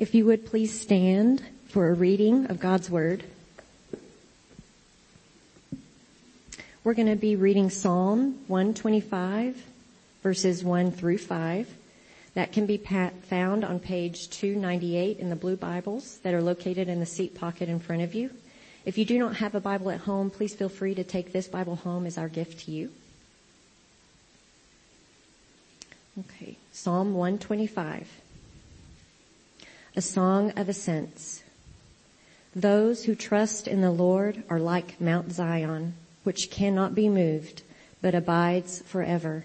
If you would please stand for a reading of God's Word. We're going to be reading Psalm 125 verses 1 through 5. That can be found on page 298 in the blue Bibles that are located in the seat pocket in front of you. If you do not have a Bible at home, please feel free to take this Bible home as our gift to you. Okay, Psalm 125. A song of ascents. Those who trust in the Lord are like Mount Zion, which cannot be moved, but abides forever.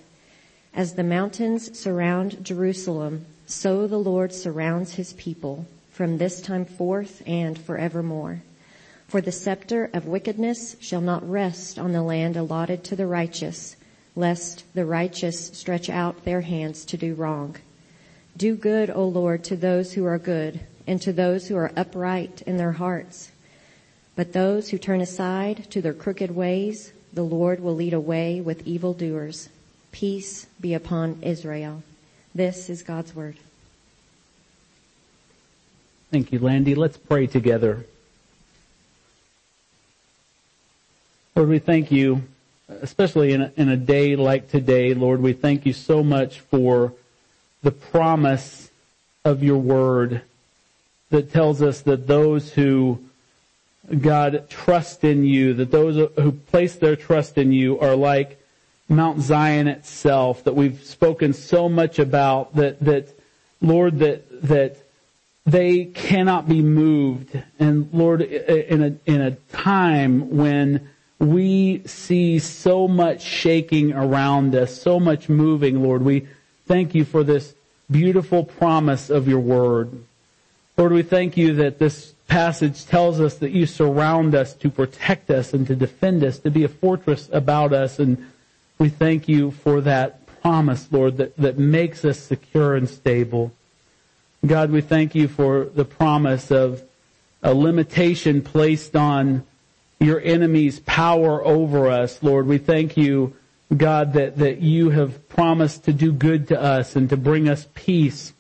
As the mountains surround Jerusalem, so the Lord surrounds his people from this time forth and forevermore. For the scepter of wickedness shall not rest on the land allotted to the righteous, lest the righteous stretch out their hands to do wrong. Do good, O Lord, to those who are good, and to those who are upright in their hearts. But those who turn aside to their crooked ways, the Lord will lead away with evildoers. Peace be upon Israel. This is God's word. Thank you, Landy. Let's pray together. Lord, we thank you, especially in a, in a day like today, Lord, we thank you so much for the promise of your word that tells us that those who God trust in you, that those who place their trust in you are like Mount Zion itself that we've spoken so much about that, that Lord, that, that they cannot be moved. And Lord, in a, in a time when we see so much shaking around us, so much moving, Lord, we thank you for this beautiful promise of your word. Lord, we thank you that this passage tells us that you surround us to protect us and to defend us, to be a fortress about us and we thank you for that promise, Lord, that, that makes us secure and stable. God, we thank you for the promise of a limitation placed on your enemy's power over us, Lord. We thank you, God, that, that you have promised to do good to us and to bring us peace.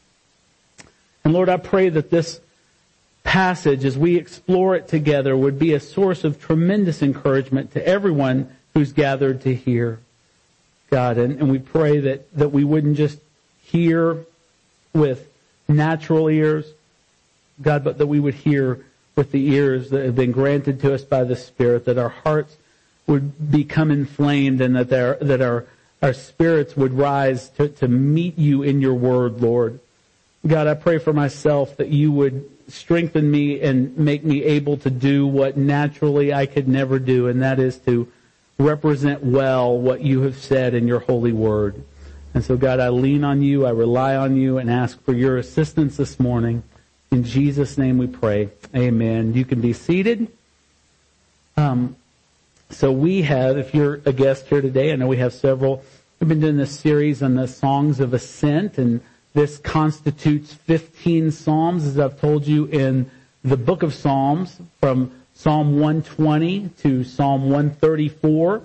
And Lord, I pray that this passage, as we explore it together, would be a source of tremendous encouragement to everyone who's gathered to hear. God, and, and we pray that, that we wouldn't just hear with natural ears, God, but that we would hear with the ears that have been granted to us by the Spirit, that our hearts would become inflamed and that, that our, our spirits would rise to, to meet you in your word, Lord. God, I pray for myself that you would strengthen me and make me able to do what naturally I could never do, and that is to represent well what you have said in your holy word. And so God, I lean on you, I rely on you, and ask for your assistance this morning. In Jesus' name we pray. Amen. You can be seated. Um, so we have, if you're a guest here today, I know we have several, we've been doing this series on the songs of ascent, and this constitutes 15 psalms, as I've told you in the book of Psalms, from Psalm 120 to Psalm 134.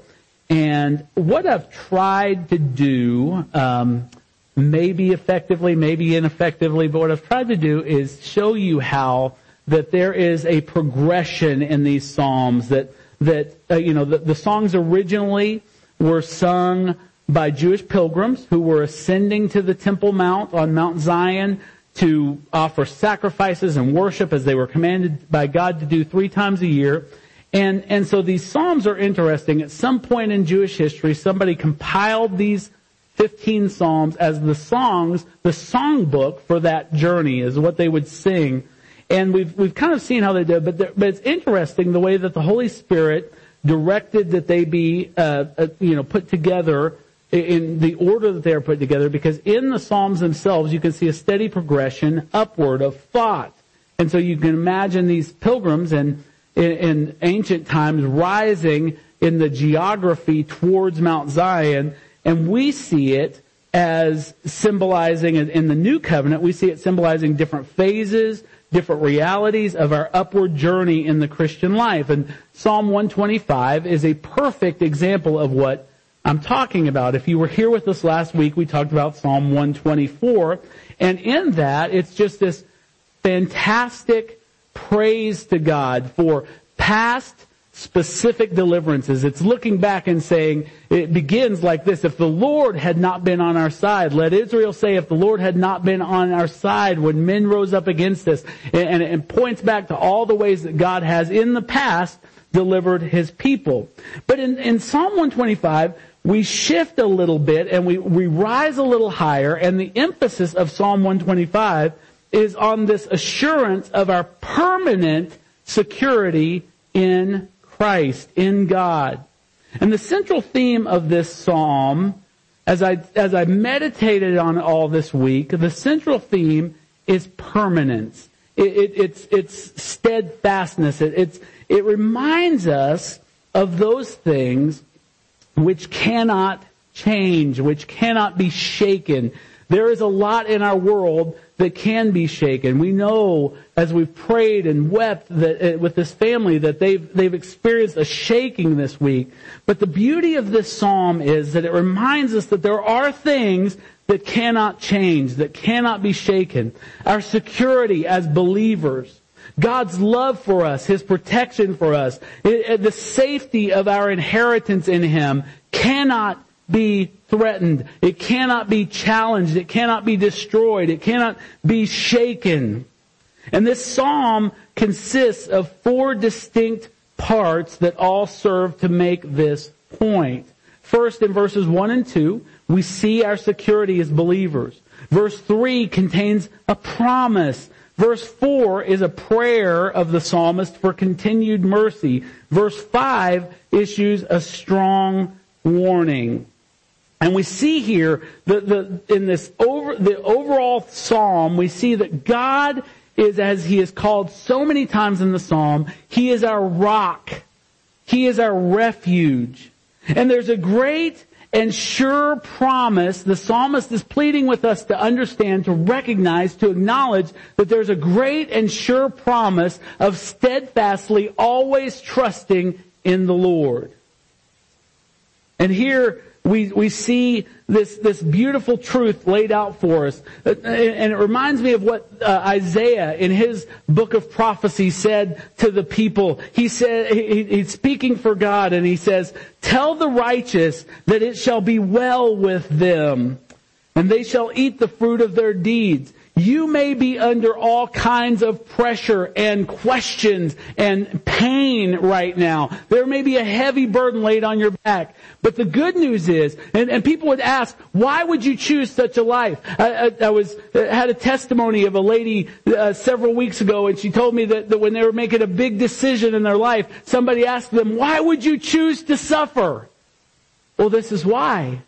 And what I've tried to do, um, maybe effectively, maybe ineffectively, but what I've tried to do is show you how that there is a progression in these psalms that that uh, you know the, the songs originally were sung by Jewish pilgrims who were ascending to the Temple Mount on Mount Zion to offer sacrifices and worship as they were commanded by God to do three times a year. And, and so these Psalms are interesting. At some point in Jewish history, somebody compiled these 15 Psalms as the songs, the songbook for that journey is what they would sing. And we've, we've kind of seen how they did, but, but it's interesting the way that the Holy Spirit directed that they be, uh, uh, you know, put together in the order that they are put together because in the Psalms themselves you can see a steady progression upward of thought. And so you can imagine these pilgrims in, in, in ancient times rising in the geography towards Mount Zion and we see it as symbolizing in the new covenant, we see it symbolizing different phases, different realities of our upward journey in the Christian life. And Psalm 125 is a perfect example of what I'm talking about. If you were here with us last week, we talked about Psalm 124, and in that, it's just this fantastic praise to God for past specific deliverances. It's looking back and saying, it begins like this, if the Lord had not been on our side, let Israel say, if the Lord had not been on our side when men rose up against us, and it points back to all the ways that God has in the past delivered his people. But in, in Psalm 125, we shift a little bit and we, we rise a little higher and the emphasis of Psalm 125 is on this assurance of our permanent security in Christ, in God. And the central theme of this psalm, as I, as I meditated on all this week, the central theme is permanence. It, it, it's, it's steadfastness. It, it's, it reminds us of those things which cannot change, which cannot be shaken. There is a lot in our world that can be shaken. We know as we've prayed and wept that, uh, with this family that they've, they've experienced a shaking this week. But the beauty of this psalm is that it reminds us that there are things that cannot change, that cannot be shaken. Our security as believers, God's love for us, His protection for us, the safety of our inheritance in Him cannot be threatened. It cannot be challenged. It cannot be destroyed. It cannot be shaken. And this psalm consists of four distinct parts that all serve to make this point. First, in verses 1 and 2, we see our security as believers. Verse 3 contains a promise. Verse 4 is a prayer of the psalmist for continued mercy. Verse 5 issues a strong warning. And we see here that the, in this over, the overall psalm, we see that God is, as he is called so many times in the psalm, he is our rock. He is our refuge. And there's a great and sure promise the psalmist is pleading with us to understand, to recognize, to acknowledge that there's a great and sure promise of steadfastly always trusting in the Lord. And here we, we see this, this beautiful truth laid out for us. Uh, and it reminds me of what uh, Isaiah in his book of prophecy said to the people. He said, he, he's speaking for God and he says, tell the righteous that it shall be well with them and they shall eat the fruit of their deeds. You may be under all kinds of pressure and questions and pain right now. There may be a heavy burden laid on your back. But the good news is, and, and people would ask, why would you choose such a life? I, I, I was, had a testimony of a lady uh, several weeks ago and she told me that, that when they were making a big decision in their life, somebody asked them, why would you choose to suffer? Well, this is why.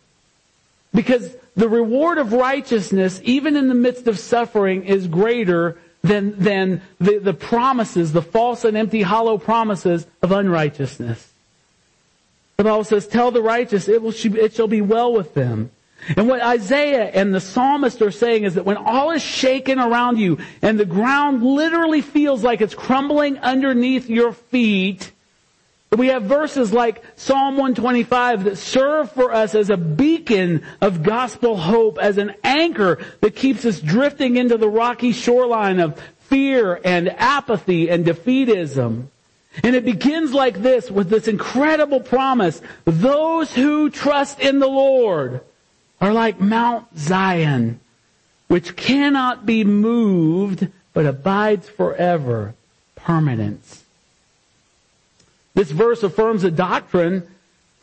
Because the reward of righteousness, even in the midst of suffering, is greater than, than the, the promises, the false and empty hollow promises of unrighteousness. The Bible says, tell the righteous, it, will, it shall be well with them. And what Isaiah and the psalmist are saying is that when all is shaken around you and the ground literally feels like it's crumbling underneath your feet, we have verses like Psalm 125 that serve for us as a beacon of gospel hope, as an anchor that keeps us drifting into the rocky shoreline of fear and apathy and defeatism. And it begins like this with this incredible promise. Those who trust in the Lord are like Mount Zion, which cannot be moved, but abides forever. Permanence. This verse affirms a doctrine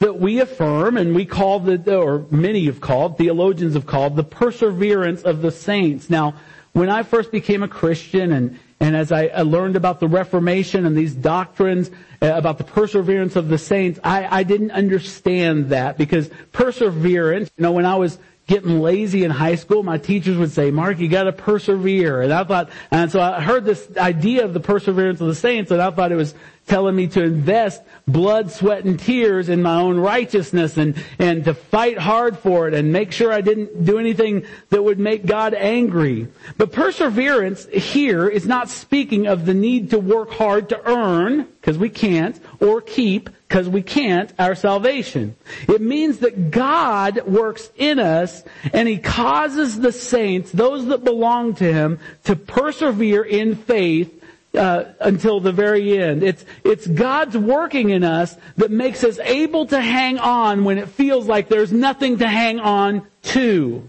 that we affirm and we call the, or many have called, theologians have called, the perseverance of the saints. Now, when I first became a Christian and, and as I, learned about the Reformation and these doctrines uh, about the perseverance of the saints, I, I didn't understand that because perseverance, you know, when I was getting lazy in high school, my teachers would say, Marc, you gotta persevere. And I thought, and so I heard this idea of the perseverance of the saints and I thought it was telling me to invest blood, sweat, and tears in my own righteousness and, and to fight hard for it and make sure I didn't do anything that would make God angry. But perseverance here is not speaking of the need to work hard to earn, because we can't, or keep, because we can't, our salvation. It means that God works in us and He causes the saints, those that belong to Him, to persevere in faith uh, until the very end. It's, it's God's working in us that makes us able to hang on when it feels like there's nothing to hang on to.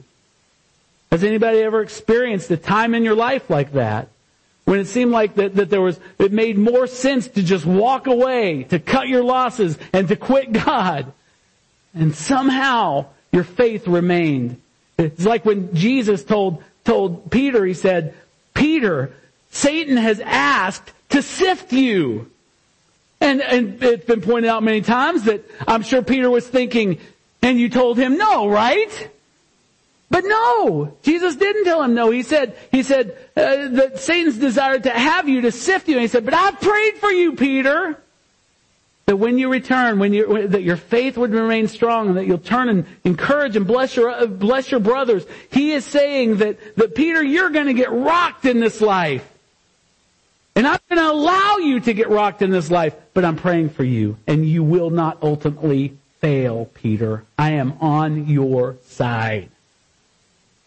Has anybody ever experienced a time in your life like that? When it seemed like that, that there was, it made more sense to just walk away, to cut your losses, and to quit God. And somehow your faith remained. It's like when Jesus told, told Peter, he said, Peter, Satan has asked to sift you. And, and it's been pointed out many times that I'm sure Peter was thinking, and you told him no, right? But no, Jesus didn't tell him no. He said, he said, uh, that Satan's desired to have you, to sift you. And he said, but I prayed for you, Peter. That when you return, when you, that your faith would remain strong and that you'll turn and encourage and bless your, uh, bless your brothers. He is saying that, that Peter, you're gonna get rocked in this life. And I'm going to allow you to get rocked in this life, but I'm praying for you and you will not ultimately fail, Peter. I am on your side.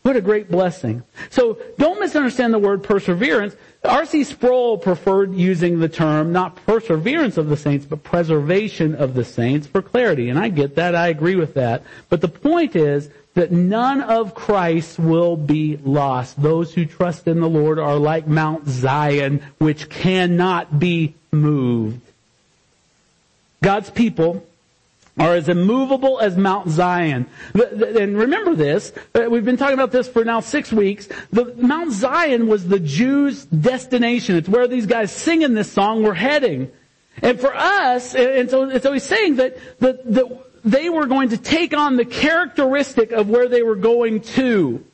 What a great blessing. So don't misunderstand the word perseverance. R.C. Sproul preferred using the term not perseverance of the saints, but preservation of the saints for clarity. And I get that. I agree with that. But the point is that none of Christ will be lost. Those who trust in the Lord are like Mount Zion, which cannot be moved. God's people are as immovable as Mount Zion. And remember this, uh, we've been talking about this for now six weeks. The Mount Zion was the Jews' destination. It's where these guys singing this song were heading. And for us, and so, and so he's saying that, that, that they were going to take on the characteristic of where they were going to.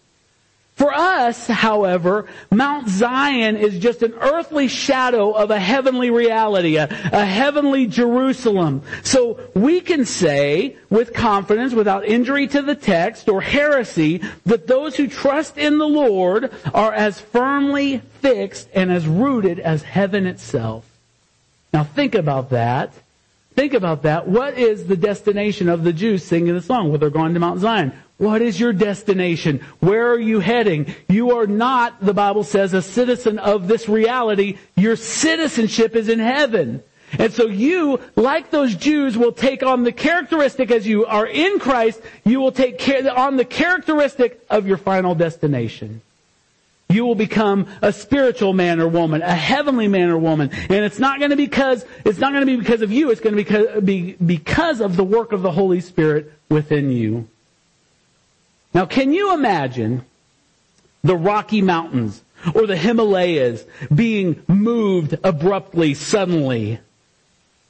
For us, however, Mount Zion is just an earthly shadow of a heavenly reality, a, a, heavenly Jerusalem. So we can say with confidence, without injury to the text or heresy, that those who trust in the Lord are as firmly fixed and as rooted as heaven itself. Now think about that. Think about that. What is the destination of the Jews singing the song? Well, they're going to Mount Zion. What is your destination? Where are you heading? You are not, the Bible says, a citizen of this reality. Your citizenship is in heaven. And so you, like those Jews, will take on the characteristic as you are in Christ, you will take on the characteristic of your final destination you will become a spiritual man or woman, a heavenly man or woman. And it's not going to because, it's not going to be because of you, it's going to be because of the work of the Holy Spirit within you. Now can you imagine the Rocky Mountains or the Himalayas being moved abruptly, suddenly?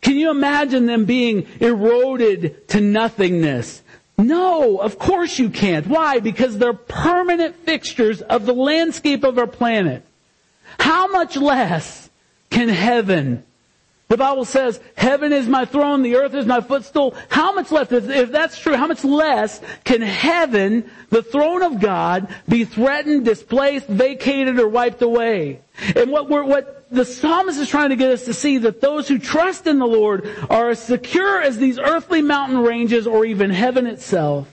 Can you imagine them being eroded to nothingness? No, of course you can't. Why? Because they're permanent fixtures of the landscape of our planet. How much less can heaven? The Bible says, heaven is my throne, the earth is my footstool. How much less, if, that's true, how much less can heaven, the throne of God, be threatened, displaced, vacated, or wiped away? And what we're, what the psalmist is trying to get us to see that those who trust in the Lord are as secure as these earthly mountain ranges or even heaven itself.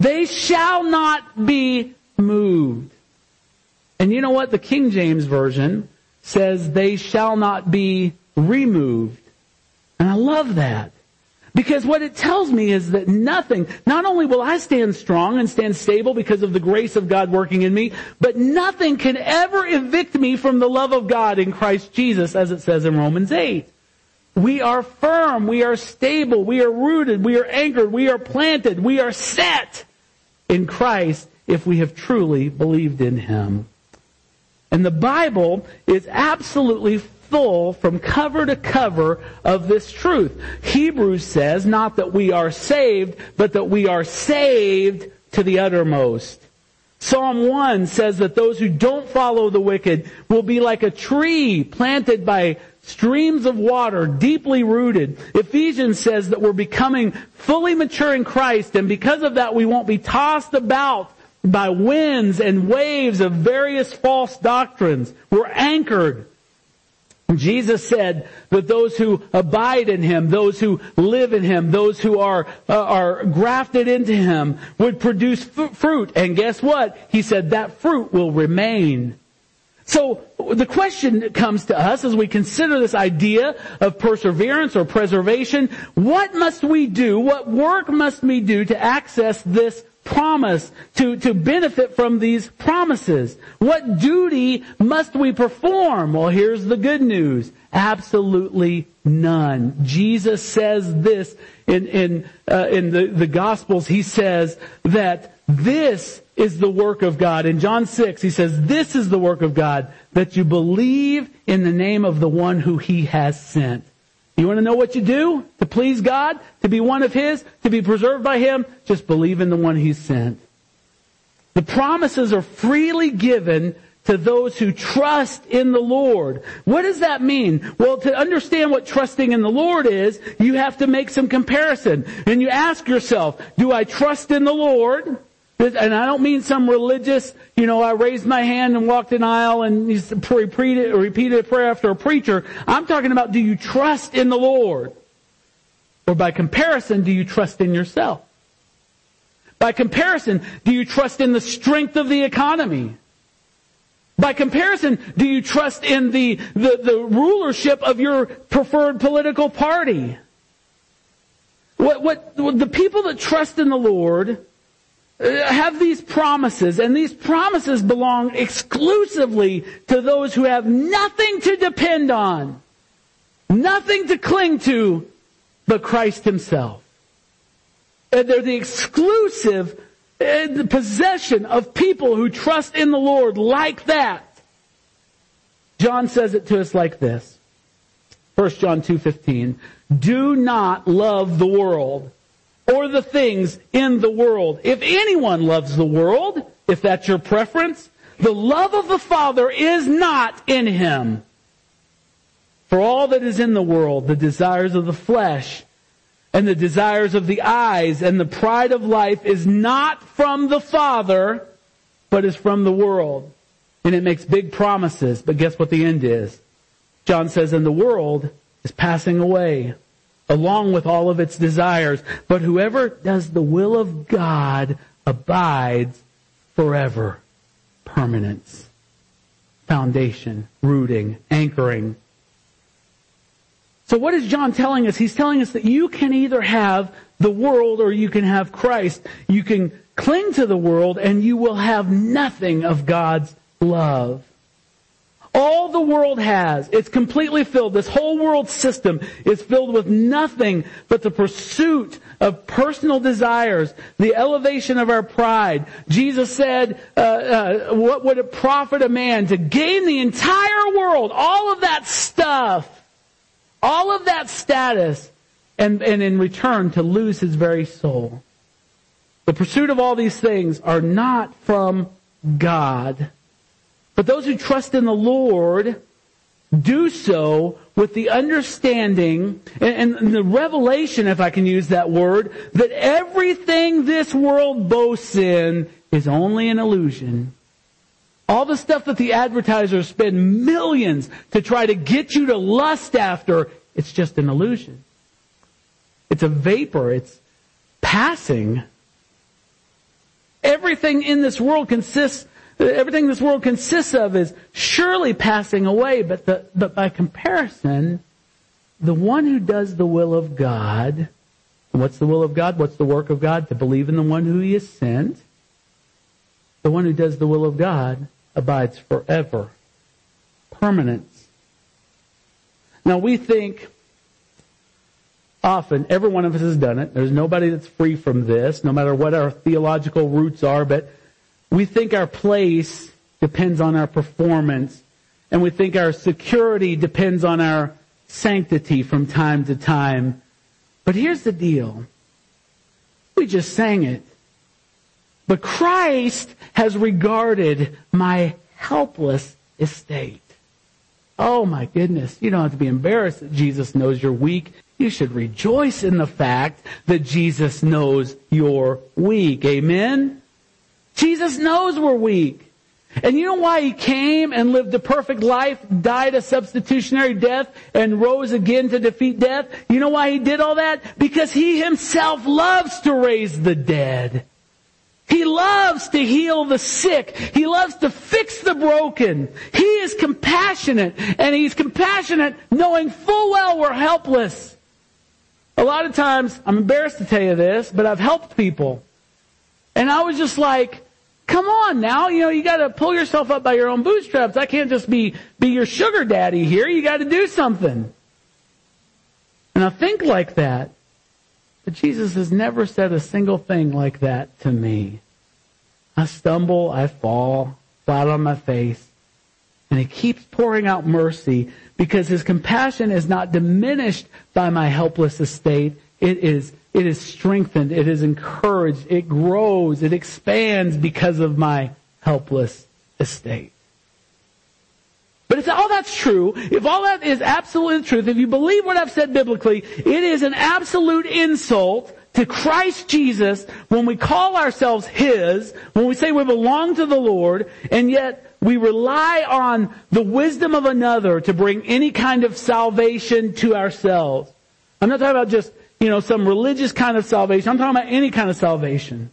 They shall not be moved. And you know what? The King James Version says they shall not be removed. And I love that. Because what it tells me is that nothing, not only will I stand strong and stand stable because of the grace of God working in me, but nothing can ever evict me from the love of God in Christ Jesus, as it says in Romans 8. We are firm, we are stable, we are rooted, we are anchored, we are planted, we are set in Christ if we have truly believed in Him. And the Bible is absolutely full from cover to cover of this truth. Hebrews says not that we are saved, but that we are saved to the uttermost. Psalm 1 says that those who don't follow the wicked will be like a tree planted by streams of water, deeply rooted. Ephesians says that we're becoming fully mature in Christ, and because of that we won't be tossed about by winds and waves of various false doctrines. We're anchored Jesus said that those who abide in Him, those who live in Him, those who are, uh, are grafted into Him would produce f- fruit. And guess what? He said that fruit will remain. So the question comes to us as we consider this idea of perseverance or preservation, what must we do, what work must we do to access this promise, to, to benefit from these promises? What duty must we perform? Well, here's the good news. Absolutely none. Jesus says this in, in, uh, in the, the Gospels. He says that this is the work of God. In John 6, he says, this is the work of God, that you believe in the name of the one who he has sent. You want to know what you do to please God, to be one of His, to be preserved by Him? Just believe in the one He sent. The promises are freely given to those who trust in the Lord. What does that mean? Well, to understand what trusting in the Lord is, you have to make some comparison. And you ask yourself, do I trust in the Lord? And I don't mean some religious, you know, I raised my hand and walked an aisle and repeated, repeated a prayer after a preacher. I'm talking about do you trust in the Lord? Or by comparison, do you trust in yourself? By comparison, do you trust in the strength of the economy? By comparison, do you trust in the, the, the rulership of your preferred political party? What, what, the people that trust in the Lord have these promises, and these promises belong exclusively to those who have nothing to depend on, nothing to cling to, but Christ Himself. And they're the exclusive uh, possession of people who trust in the Lord like that. John says it to us like this. 1 John 2.15. Do not love the world or the things in the world. If anyone loves the world, if that's your preference, the love of the Father is not in him. For all that is in the world, the desires of the flesh and the desires of the eyes and the pride of life is not from the Father, but is from the world. And it makes big promises, but guess what the end is? John says, and the world is passing away along with all of its desires. But whoever does the will of God abides forever. Permanence. Foundation. Rooting. Anchoring. So what is John telling us? He's telling us that you can either have the world or you can have Christ. You can cling to the world and you will have nothing of God's love. All the world has, it's completely filled. This whole world system is filled with nothing but the pursuit of personal desires, the elevation of our pride. Jesus said, uh, uh, what would it profit a man to gain the entire world, all of that stuff, all of that status, and, and in return to lose his very soul? The pursuit of all these things are not from God. But those who trust in the Lord do so with the understanding and, and, the revelation, if I can use that word, that everything this world boasts in is only an illusion. All the stuff that the advertisers spend millions to try to get you to lust after, it's just an illusion. It's a vapor. It's passing. Everything in this world consists Everything this world consists of is surely passing away, but, the, but by comparison, the one who does the will of God, what's the will of God? What's the work of God? To believe in the one who he has sent. The one who does the will of God abides forever. Permanence. Now we think often, every one of us has done it. There's nobody that's free from this, no matter what our theological roots are, but we think our place depends on our performance, and we think our security depends on our sanctity from time to time. But here's the deal. We just sang it. But Christ has regarded my helpless estate. Oh my goodness. You don't have to be embarrassed that Jesus knows you're weak. You should rejoice in the fact that Jesus knows you're weak. Amen? Jesus knows we're weak. And you know why he came and lived a perfect life, died a substitutionary death, and rose again to defeat death? You know why he did all that? Because he himself loves to raise the dead. He loves to heal the sick. He loves to fix the broken. He is compassionate, and he's compassionate knowing full well we're helpless. A lot of times, I'm embarrassed to tell you this, but I've helped people. And I was just like, come on now, you know, you gotta pull yourself up by your own bootstraps. I can't just be, be your sugar daddy here. You gotta do something. And I think like that. But Jesus has never said a single thing like that to me. I stumble, I fall, flat on my face. And he keeps pouring out mercy because his compassion is not diminished by my helpless estate. It is, it is strengthened. It is encouraged. It grows. It expands because of my helpless estate. But if all that's true, if all that is absolutely the truth, if you believe what I've said biblically, it is an absolute insult to Christ Jesus when we call ourselves His, when we say we belong to the Lord, and yet we rely on the wisdom of another to bring any kind of salvation to ourselves. I'm not talking about just, you know, some religious kind of salvation. I'm talking about any kind of salvation.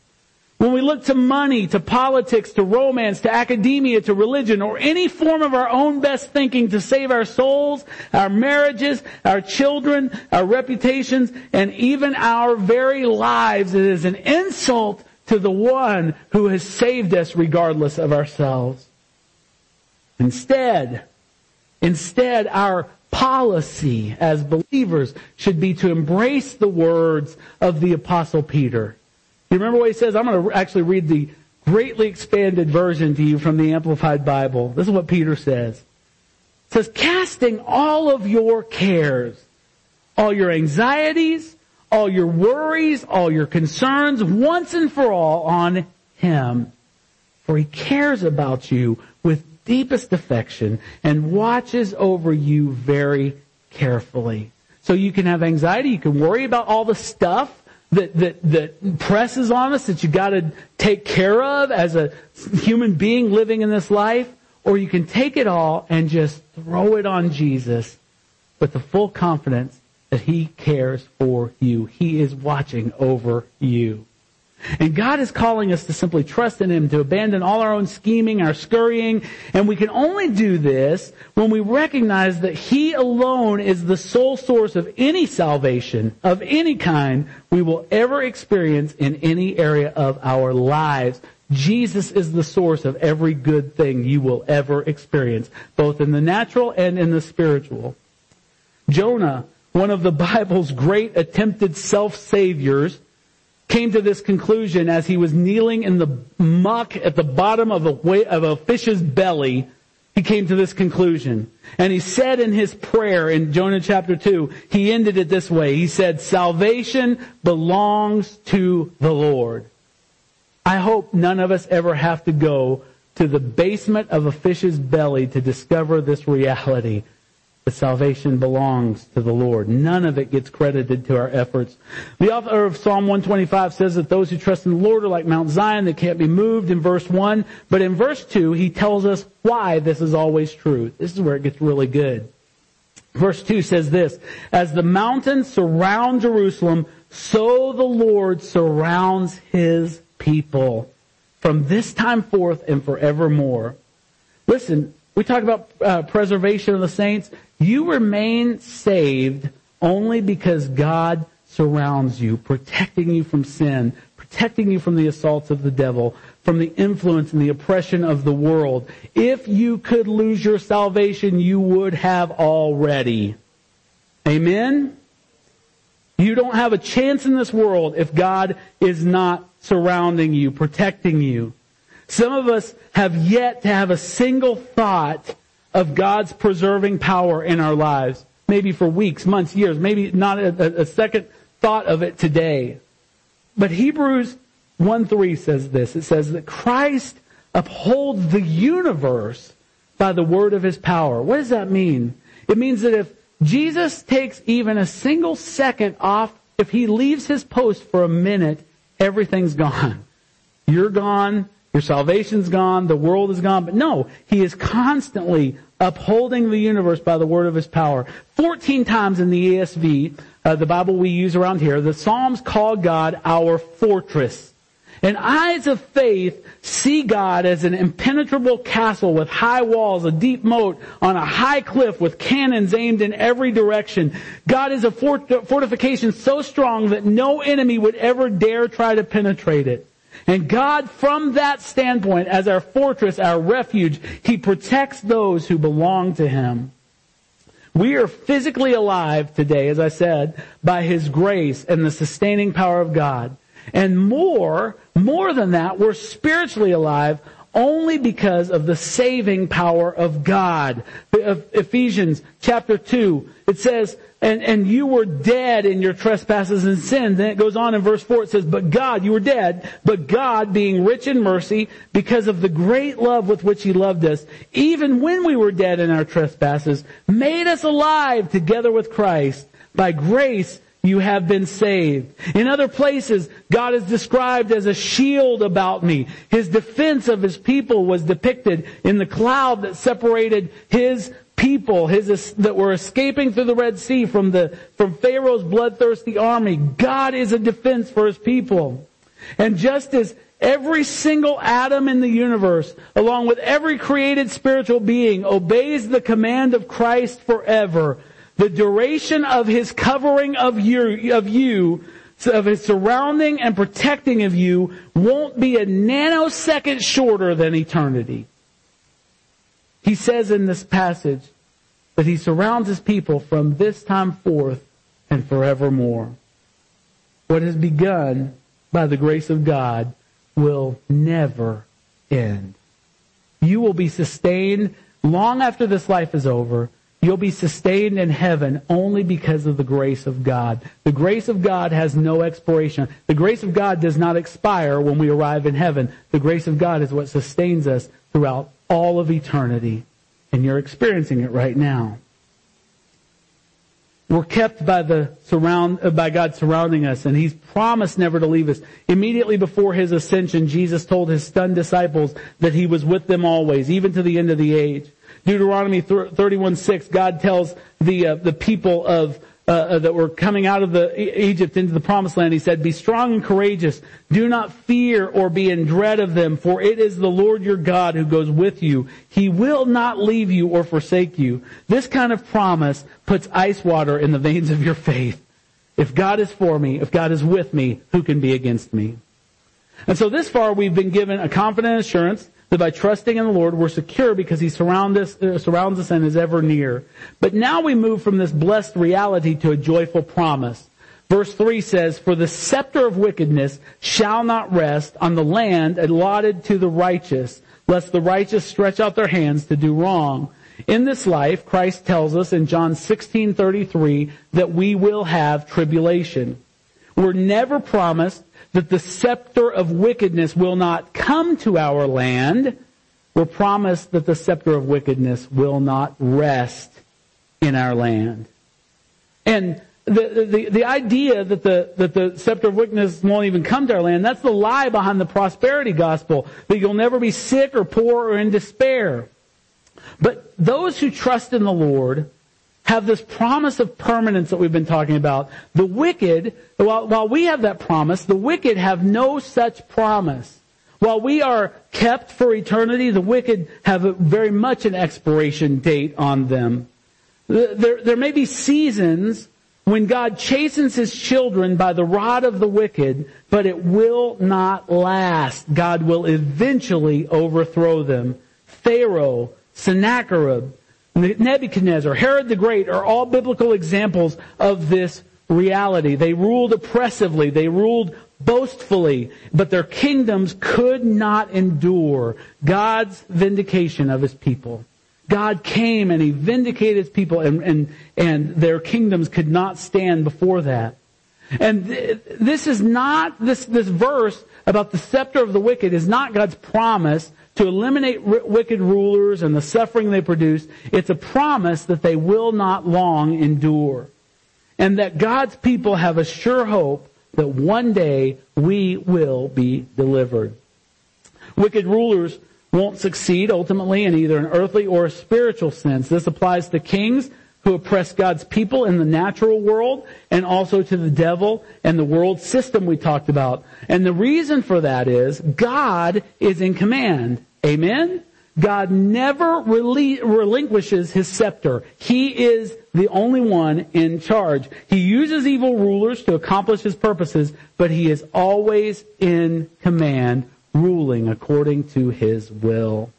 When we look to money, to politics, to romance, to academia, to religion, or any form of our own best thinking to save our souls, our marriages, our children, our reputations, and even our very lives, it is an insult to the one who has saved us regardless of ourselves. Instead, instead our policy as believers should be to embrace the words of the apostle Peter. You remember what he says? I'm going to actually read the greatly expanded version to you from the Amplified Bible. This is what Peter says. It says, casting all of your cares, all your anxieties, all your worries, all your concerns, once and for all on Him. For He cares about you deepest affection and watches over you very carefully. So you can have anxiety, you can worry about all the stuff that, that, that presses on us that you gotta take care of as a human being living in this life, or you can take it all and just throw it on Jesus with the full confidence that He cares for you. He is watching over you. And God is calling us to simply trust in Him, to abandon all our own scheming, our scurrying, and we can only do this when we recognize that He alone is the sole source of any salvation of any kind we will ever experience in any area of our lives. Jesus is the source of every good thing you will ever experience, both in the natural and in the spiritual. Jonah, one of the Bible's great attempted self-saviors, came to this conclusion as he was kneeling in the muck at the bottom of a, of a fish's belly. He came to this conclusion. And he said in his prayer in Jonah chapter 2, he ended it this way. He said, salvation belongs to the Lord. I hope none of us ever have to go to the basement of a fish's belly to discover this reality salvation belongs to the Lord. None of it gets credited to our efforts. The author of Psalm 125 says that those who trust in the Lord are like Mount Zion that can't be moved in verse 1. But in verse 2, he tells us why this is always true. This is where it gets really good. Verse 2 says this, As the mountains surround Jerusalem, so the Lord surrounds his people from this time forth and forevermore. Listen, we talk about uh, preservation of the saints. You remain saved only because God surrounds you, protecting you from sin, protecting you from the assaults of the devil, from the influence and the oppression of the world. If you could lose your salvation, you would have already. Amen? You don't have a chance in this world if God is not surrounding you, protecting you. Some of us have yet to have a single thought of God's preserving power in our lives. Maybe for weeks, months, years, maybe not a, a second thought of it today. But Hebrews 1 3 says this. It says that Christ upholds the universe by the word of his power. What does that mean? It means that if Jesus takes even a single second off, if he leaves his post for a minute, everything's gone. You're gone, your salvation's gone, the world is gone, but no, he is constantly upholding the universe by the word of his power. 14 times in the ESV, uh, the Bible we use around here, the Psalms call God our fortress. And eyes of faith see God as an impenetrable castle with high walls, a deep moat on a high cliff with cannons aimed in every direction. God is a fort- fortification so strong that no enemy would ever dare try to penetrate it. And God, from that standpoint, as our fortress, our refuge, He protects those who belong to Him. We are physically alive today, as I said, by His grace and the sustaining power of God. And more, more than that, we're spiritually alive only because of the saving power of God. Ephesians chapter 2, it says, and, and you were dead in your trespasses and sins. Then it goes on in verse 4, it says, but God, you were dead, but God being rich in mercy, because of the great love with which He loved us, even when we were dead in our trespasses, made us alive together with Christ. By grace, you have been saved. In other places, God is described as a shield about me. His defense of His people was depicted in the cloud that separated His people his, that were escaping through the Red Sea from the, from Pharaoh's bloodthirsty army. God is a defense for His people. And just as every single atom in the universe, along with every created spiritual being, obeys the command of Christ forever, the duration of his covering of you, of you, of his surrounding and protecting of you won't be a nanosecond shorter than eternity. He says in this passage that he surrounds his people from this time forth and forevermore. What has begun by the grace of God will never end. You will be sustained long after this life is over You'll be sustained in heaven only because of the grace of God. The grace of God has no expiration. The grace of God does not expire when we arrive in heaven. The grace of God is what sustains us throughout all of eternity. And you're experiencing it right now. We're kept by the surround, uh, by God surrounding us and He's promised never to leave us. Immediately before His ascension, Jesus told His stunned disciples that He was with them always, even to the end of the age. Deuteronomy 31:6, God tells the uh, the people of uh, uh, that were coming out of the Egypt into the promised land. He said, "Be strong and courageous. Do not fear or be in dread of them, for it is the Lord your God who goes with you. He will not leave you or forsake you." This kind of promise puts ice water in the veins of your faith. If God is for me, if God is with me, who can be against me? And so this far we've been given a confident assurance that by trusting in the Lord, we're secure because He surround us, uh, surrounds us and is ever near. But now we move from this blessed reality to a joyful promise. Verse 3 says, For the scepter of wickedness shall not rest on the land allotted to the righteous, lest the righteous stretch out their hands to do wrong. In this life, Christ tells us in John 16:33 that we will have tribulation. We're never promised that the scepter of wickedness will not come to our land, we're promised that the scepter of wickedness will not rest in our land. And the, the, the idea that the, that the scepter of wickedness won't even come to our land, that's the lie behind the prosperity gospel, that you'll never be sick or poor or in despair. But those who trust in the Lord have this promise of permanence that we've been talking about. The wicked, while, while we have that promise, the wicked have no such promise. While we are kept for eternity, the wicked have very much an expiration date on them. There, there may be seasons when God chastens his children by the rod of the wicked, but it will not last. God will eventually overthrow them. Pharaoh, Sennacherib, Nebuchadnezzar, Herod the Great are all biblical examples of this reality. They ruled oppressively. They ruled boastfully, but their kingdoms could not endure God's vindication of his people. God came and he vindicated his people and, and, and their kingdoms could not stand before that. And th- this is not, this, this verse about the scepter of the wicked is not God's promise to eliminate r- wicked rulers and the suffering they produce. It's a promise that they will not long endure. And that God's people have a sure hope that one day we will be delivered. Wicked rulers won't succeed ultimately in either an earthly or a spiritual sense. This applies to kings who oppress God's people in the natural world and also to the devil and the world system we talked about. And the reason for that is God is in command. Amen? God never relinquishes his scepter. He is the only one in charge. He uses evil rulers to accomplish his purposes, but he is always in command, ruling according to his will.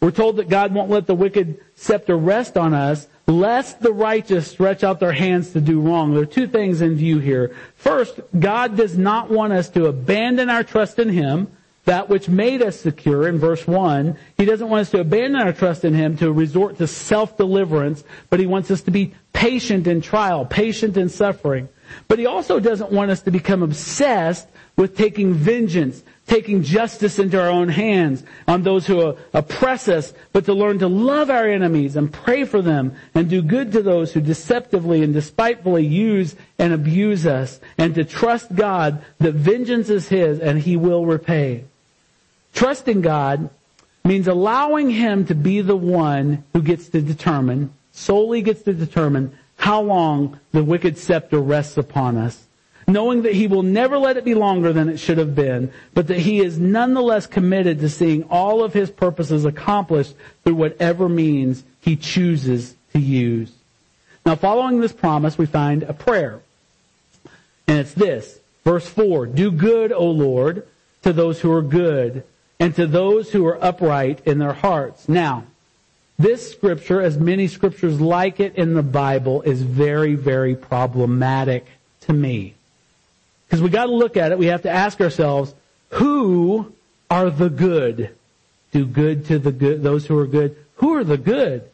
We're told that God won't let the wicked scepter rest on us, lest the righteous stretch out their hands to do wrong. There are two things in view here. First, God does not want us to abandon our trust in Him, that which made us secure in verse 1. He doesn't want us to abandon our trust in Him to resort to self-deliverance, but He wants us to be patient in trial, patient in suffering. But He also doesn't want us to become obsessed with taking vengeance, taking justice into our own hands on those who oppress us, but to learn to love our enemies and pray for them and do good to those who deceptively and despitefully use and abuse us and to trust God that vengeance is His and He will repay. Trusting God means allowing Him to be the one who gets to determine, solely gets to determine how long the wicked scepter rests upon us knowing that he will never let it be longer than it should have been, but that he is nonetheless committed to seeing all of his purposes accomplished through whatever means he chooses to use. Now following this promise, we find a prayer. And it's this, verse 4, Do good, O Lord, to those who are good, and to those who are upright in their hearts. Now, this scripture, as many scriptures like it in the Bible, is very, very problematic to me. Because we got to look at it. We have to ask ourselves, who are the good? Do good to the good, those who are good. Who are the good?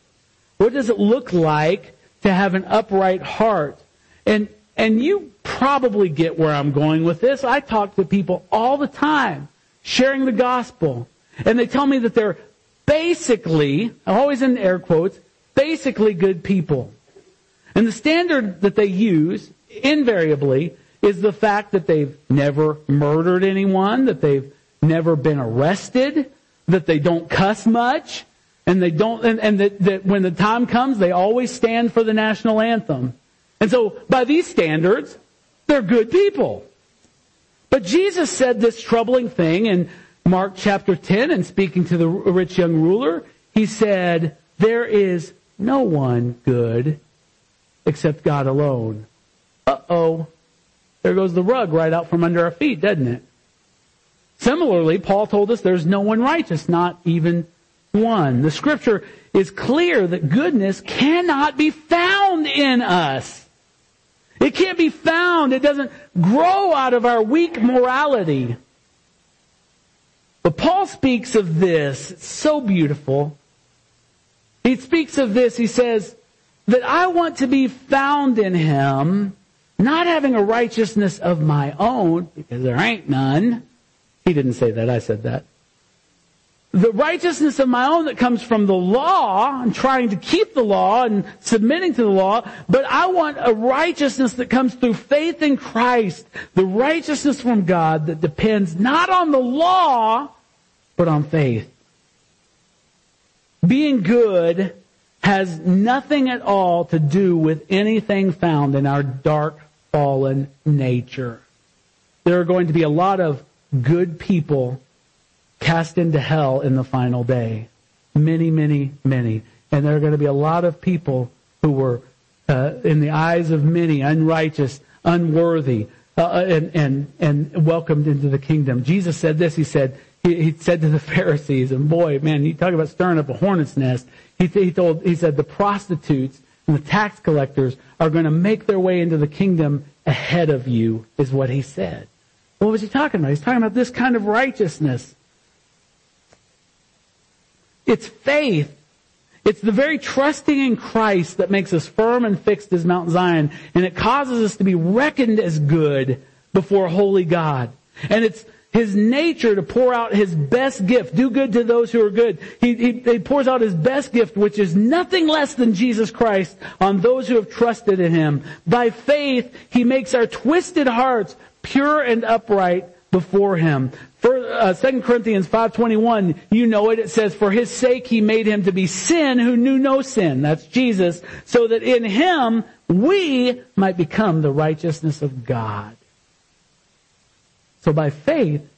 What does it look like to have an upright heart? And, and you probably get where I'm going with this. I talk to people all the time sharing the gospel. And they tell me that they're basically, always in air quotes, basically good people. And the standard that they use, invariably, is the fact that they've never murdered anyone, that they've never been arrested, that they don't cuss much, and they don't, and, and that, that when the time comes, they always stand for the national anthem. And so, by these standards, they're good people. But Jesus said this troubling thing in Mark chapter 10 and speaking to the rich young ruler, he said, there is no one good except God alone. Uh-oh. There goes the rug right out from under our feet, doesn't it? Similarly, Paul told us there's no one righteous, not even one. The scripture is clear that goodness cannot be found in us. It can't be found. It doesn't grow out of our weak morality. But Paul speaks of this. It's so beautiful. He speaks of this. He says that I want to be found in him not having a righteousness of my own, because there ain't none. He didn't say that, I said that. The righteousness of my own that comes from the law and trying to keep the law and submitting to the law, but I want a righteousness that comes through faith in Christ, the righteousness from God that depends not on the law, but on faith. Being good has nothing at all to do with anything found in our dark fallen nature. There are going to be a lot of good people cast into hell in the final day. Many, many, many. And there are going to be a lot of people who were, uh, in the eyes of many, unrighteous, unworthy, uh, uh and, and, and welcomed into the kingdom. Jesus said this, he said, he, said to the Pharisees, and boy, man, you talk about stirring up a hornet's nest. He, he told, he said, the prostitutes and the tax collectors are going to make their way into the kingdom ahead of you, is what he said. What was he talking about? He's talking about this kind of righteousness. It's faith. It's the very trusting in Christ that makes us firm and fixed as Mount Zion, and it causes us to be reckoned as good before holy God. And it's his nature to pour out his best gift, do good to those who are good. He, he, he, pours out his best gift, which is nothing less than Jesus Christ, on those who have trusted in him. By faith, he makes our twisted hearts pure and upright before him. For, uh, 2 Corinthians 5.21, you know it, it says, For his sake he made him to be sin who knew no sin. That's Jesus. So that in him we might become the righteousness of God. So by faith,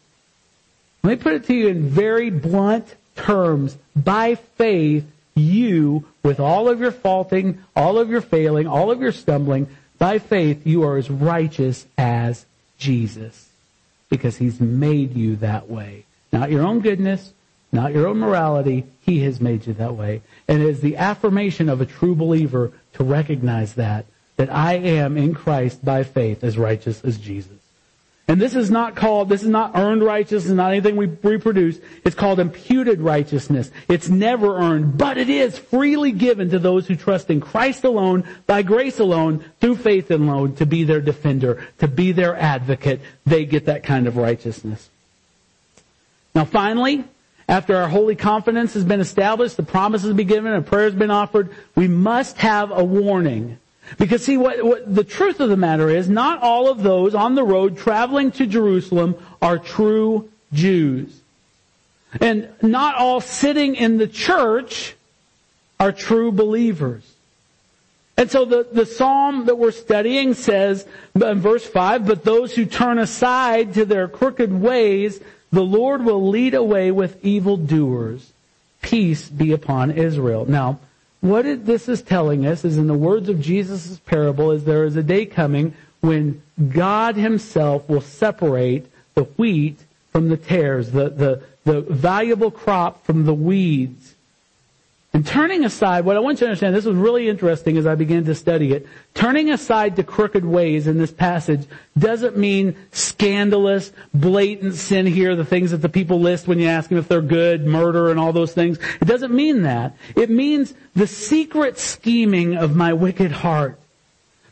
let me put it to you in very blunt terms. By faith, you, with all of your faulting, all of your failing, all of your stumbling, by faith, you are as righteous as Jesus. Because He's made you that way. Not your own goodness, not your own morality. He has made you that way. And it is the affirmation of a true believer to recognize that, that I am in Christ by faith as righteous as Jesus. And this is not called, this is not earned righteousness, not anything we reproduce. It's called imputed righteousness. It's never earned, but it is freely given to those who trust in Christ alone, by grace alone, through faith alone, to be their defender, to be their advocate. They get that kind of righteousness. Now finally, after our holy confidence has been established, the promises been given, and prayer has been offered, we must have a warning. Because see, what, what, the truth of the matter is, not all of those on the road traveling to Jerusalem are true Jews. And not all sitting in the church are true believers. And so the, the psalm that we're studying says in verse 5, but those who turn aside to their crooked ways, the Lord will lead away with evildoers. Peace be upon Israel. Now, what it, this is telling us is in the words of Jesus' parable is there is a day coming when God himself will separate the wheat from the tares, the, the, the valuable crop from the weeds. And turning aside, what I want you to understand, this was really interesting as I began to study it. Turning aside to crooked ways in this passage doesn't mean scandalous, blatant sin here, the things that the people list when you ask them if they're good, murder and all those things. It doesn't mean that. It means the secret scheming of my wicked heart.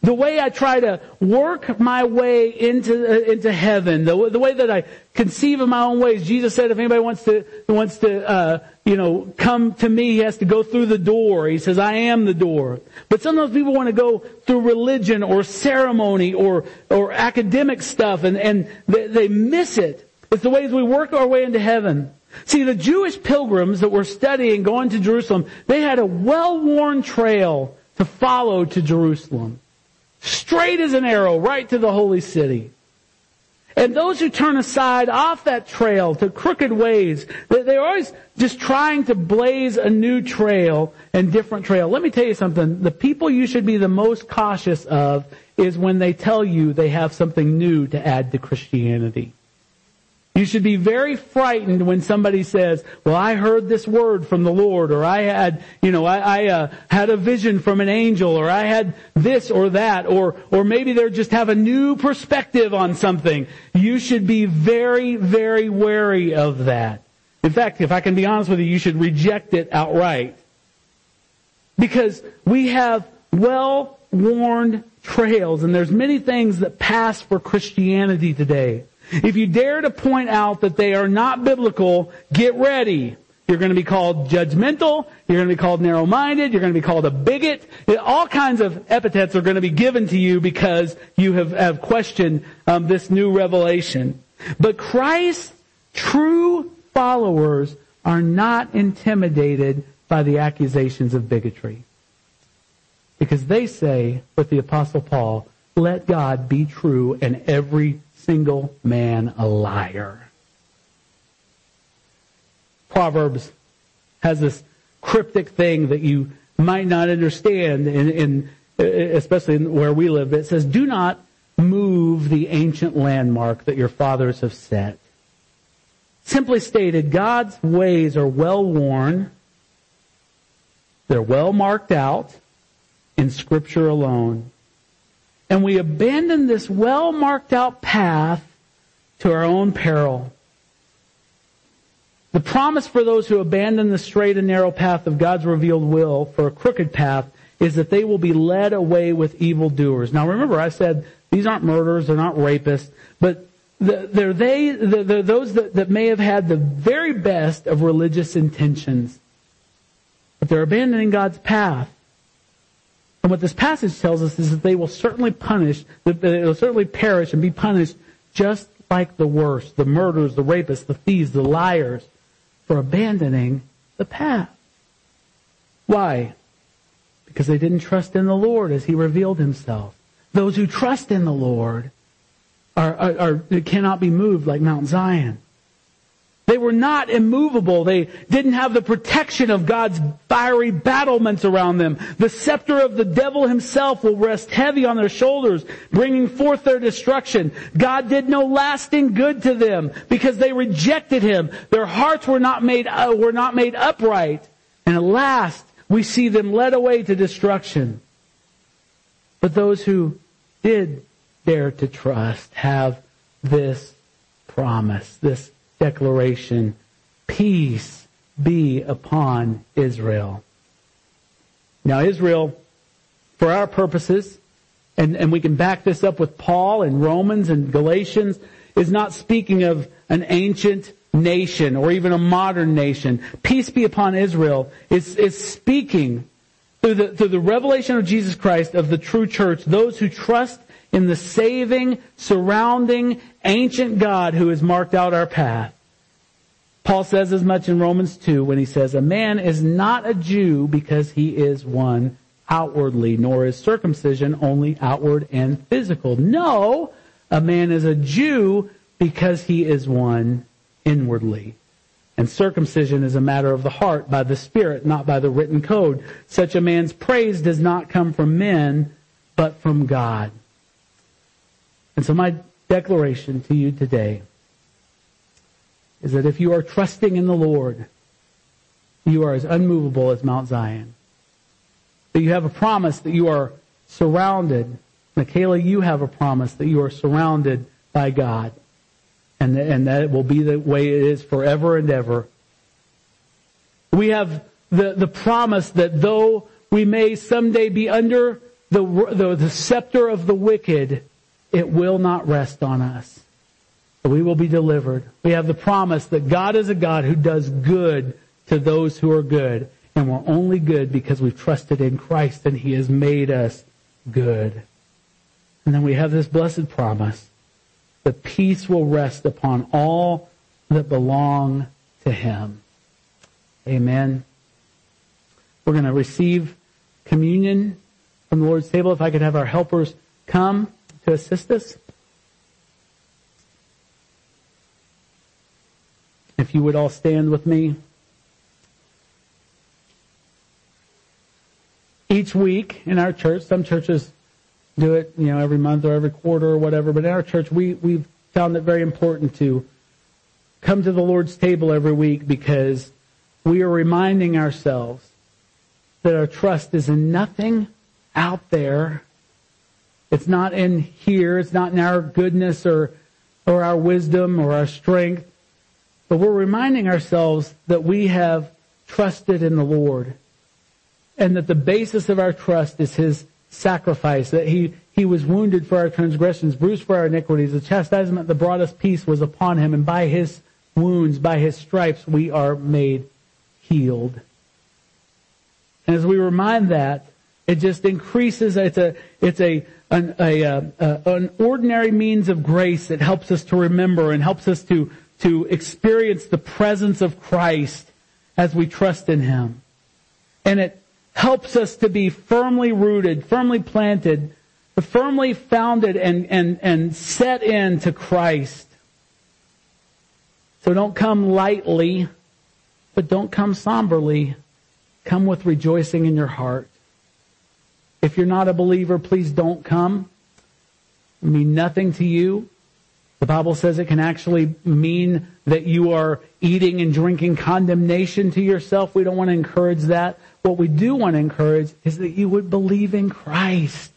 The way I try to work my way into, uh, into heaven, the, the way that I conceive of my own ways. Jesus said if anybody wants to, wants to, uh, you know, come to me, he has to go through the door. He says, I am the door. But sometimes people want to go through religion or ceremony or, or academic stuff and, and they, they miss it. It's the ways we work our way into heaven. See, the Jewish pilgrims that were studying going to Jerusalem, they had a well-worn trail to follow to Jerusalem. Straight as an arrow, right to the holy city. And those who turn aside off that trail to crooked ways, they're always just trying to blaze a new trail and different trail. Let me tell you something. The people you should be the most cautious of is when they tell you they have something new to add to Christianity. You should be very frightened when somebody says, well, I heard this word from the Lord, or I had, you know, I, I uh, had a vision from an angel, or I had this or that, or, or maybe they just have a new perspective on something. You should be very, very wary of that. In fact, if I can be honest with you, you should reject it outright. Because we have well-worn trails, and there's many things that pass for Christianity today. If you dare to point out that they are not biblical, get ready. You're going to be called judgmental. You're going to be called narrow-minded. You're going to be called a bigot. All kinds of epithets are going to be given to you because you have, have questioned um, this new revelation. But Christ's true followers are not intimidated by the accusations of bigotry. Because they say, with the apostle Paul, let God be true and every single man a liar. Proverbs has this cryptic thing that you might not understand in, in especially where we live. It says, do not move the ancient landmark that your fathers have set. Simply stated, God's ways are well worn. They're well marked out in scripture alone and we abandon this well marked out path to our own peril. The promise for those who abandon the straight and narrow path of God's revealed will for a crooked path is that they will be led away with evildoers. Now remember, I said these aren't murderers, they're not rapists, but they're they, they're those that, that may have had the very best of religious intentions. But they're abandoning God's path. And what this passage tells us is that they will certainly punish, that they will certainly perish and be punished just like the worst, the murderers, the rapists, the thieves, the liars, for abandoning the path. Why? Because they didn't trust in the Lord as He revealed Himself. Those who trust in the Lord are, are, are cannot be moved like Mount Zion. They were not immovable. They didn't have the protection of God's fiery battlements around them. The scepter of the devil himself will rest heavy on their shoulders, bringing forth their destruction. God did no lasting good to them because they rejected him. Their hearts were not made, uh, were not made upright. And at last, we see them led away to destruction. But those who did dare to trust have this promise, this declaration, peace be upon Israel. Now Israel, for our purposes, and, and we can back this up with Paul in Romans and Galatians, is not speaking of an ancient nation or even a modern nation. Peace be upon Israel is, is speaking through the, through the revelation of Jesus Christ of the true church, those who trust in the saving, surrounding, ancient God who has marked out our path. Paul says as much in Romans 2 when he says, a man is not a Jew because he is one outwardly, nor is circumcision only outward and physical. No, a man is a Jew because he is one inwardly. And circumcision is a matter of the heart by the Spirit, not by the written code. Such a man's praise does not come from men, but from God. And so my declaration to you today is that if you are trusting in the Lord, you are as unmovable as Mount Zion. That you have a promise that you are surrounded. Michaela, you have a promise that you are surrounded by God. And, and that it will be the way it is forever and ever. We have the, the promise that though we may someday be under the, the, the scepter of the wicked, it will not rest on us. But We will be delivered. We have the promise that God is a God who does good to those who are good. And we're only good because we've trusted in Christ and He has made us good. And then we have this blessed promise that peace will rest upon all that belong to Him. Amen. We're going to receive communion from the Lord's table. If I could have our helpers come to assist us? If you would all stand with me. Each week in our church, some churches do it, you know, every month or every quarter or whatever, but in our church we, we've found it very important to come to the Lord's table every week because we are reminding ourselves that our trust is in nothing out there it's not in here. It's not in our goodness or, or our wisdom or our strength. But we're reminding ourselves that we have trusted in the Lord and that the basis of our trust is His sacrifice, that He, He was wounded for our transgressions, bruised for our iniquities. The chastisement that brought us peace was upon Him and by His wounds, by His stripes, we are made healed. And as we remind that, it just increases, it's a, it's a, an, a, a, uh, uh, an ordinary means of grace that helps us to remember and helps us to, to experience the presence of Christ as we trust in Him. And it helps us to be firmly rooted, firmly planted, firmly founded and, and, and set into Christ. So don't come lightly, but don't come somberly. Come with rejoicing in your heart. If you're not a believer, please don't come. It mean nothing to you. The Bible says it can actually mean that you are eating and drinking condemnation to yourself. We don't want to encourage that. What we do want to encourage is that you would believe in Christ.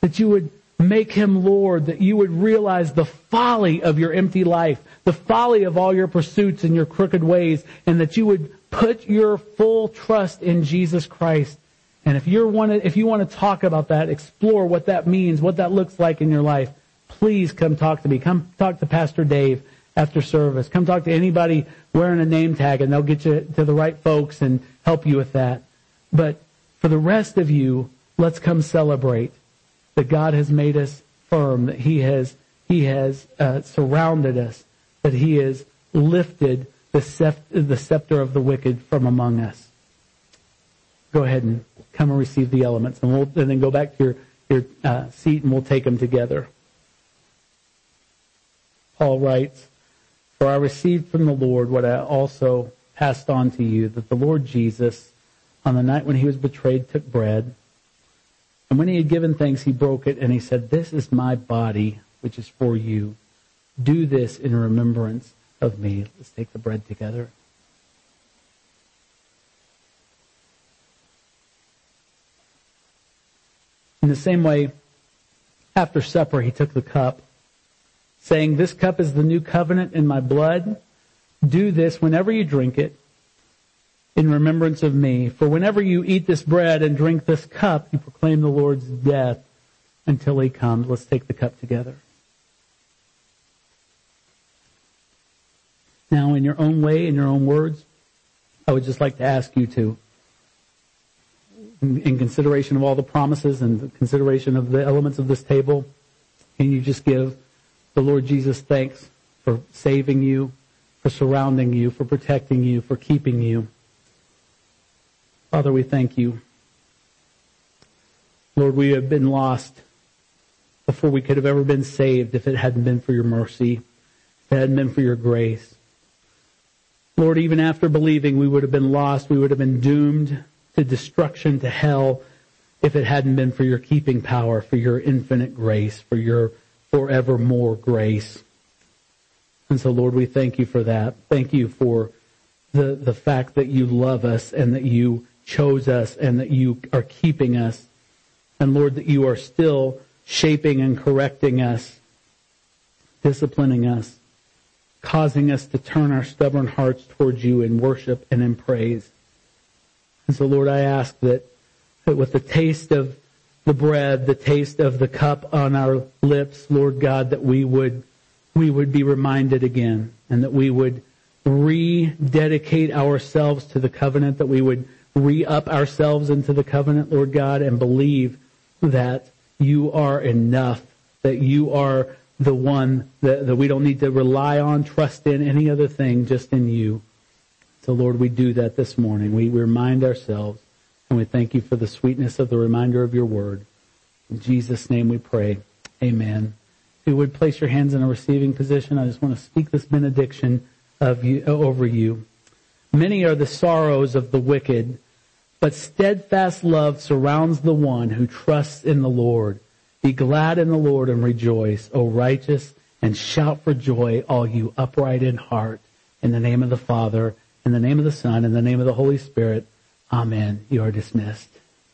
That you would make him Lord, that you would realize the folly of your empty life, the folly of all your pursuits and your crooked ways, and that you would put your full trust in Jesus Christ. And if you want to, if you want to talk about that, explore what that means, what that looks like in your life, please come talk to me. Come talk to Pastor Dave after service. Come talk to anybody wearing a name tag and they'll get you to the right folks and help you with that. But for the rest of you, let's come celebrate that God has made us firm, that He has, He has uh, surrounded us, that He has lifted the scepter of the wicked from among us. Go ahead and come and receive the elements, and we'll and then go back to your your uh, seat, and we'll take them together. Paul writes, "For I received from the Lord what I also passed on to you, that the Lord Jesus, on the night when he was betrayed, took bread." And when he had given thanks, he broke it and he said, This is my body, which is for you. Do this in remembrance of me. Let's take the bread together. In the same way, after supper, he took the cup, saying, This cup is the new covenant in my blood. Do this whenever you drink it in remembrance of me. For whenever you eat this bread and drink this cup, you proclaim the Lord's death until he comes. Let's take the cup together. Now, in your own way, in your own words, I would just like to ask you to, in, consideration of all the promises and consideration of the elements of this table, can you just give the Lord Jesus thanks for saving you, for surrounding you, for protecting you, for keeping you? Father, we thank you. Lord, we have been lost before we could have ever been saved if it hadn't been for your mercy, if it hadn't been for your grace. Lord, even after believing, we would have been lost. We would have been doomed to destruction, to hell, if it hadn't been for your keeping power, for your infinite grace, for your forevermore grace. And so, Lord, we thank you for that. Thank you for the, the fact that you love us and that you chose us and that you are keeping us. And Lord, that you are still shaping and correcting us, disciplining us, causing us to turn our stubborn hearts towards you in worship and in praise. And so Lord, I ask that, that with the taste of the bread, the taste of the cup on our lips, Lord God, that we would, we would be reminded again and that we would rededicate ourselves to the covenant, that we would re-up ourselves into the covenant, Lord God, and believe that you are enough, that you are the one that, that we don't need to rely on, trust in any other thing, just in you. So Lord, we do that this morning. We, remind ourselves and we thank you for the sweetness of the reminder of your word. In Jesus' name we pray. Amen. If you would place your hands in a receiving position, I just want to speak this benediction of you, over you. Many are the sorrows of the wicked, but steadfast love surrounds the one who trusts in the Lord. Be glad in the Lord and rejoice, O righteous, and shout for joy, all you upright in heart. In the name of the Father, in the name of the Son, in the name of the Holy Spirit. Amen. You are dismissed.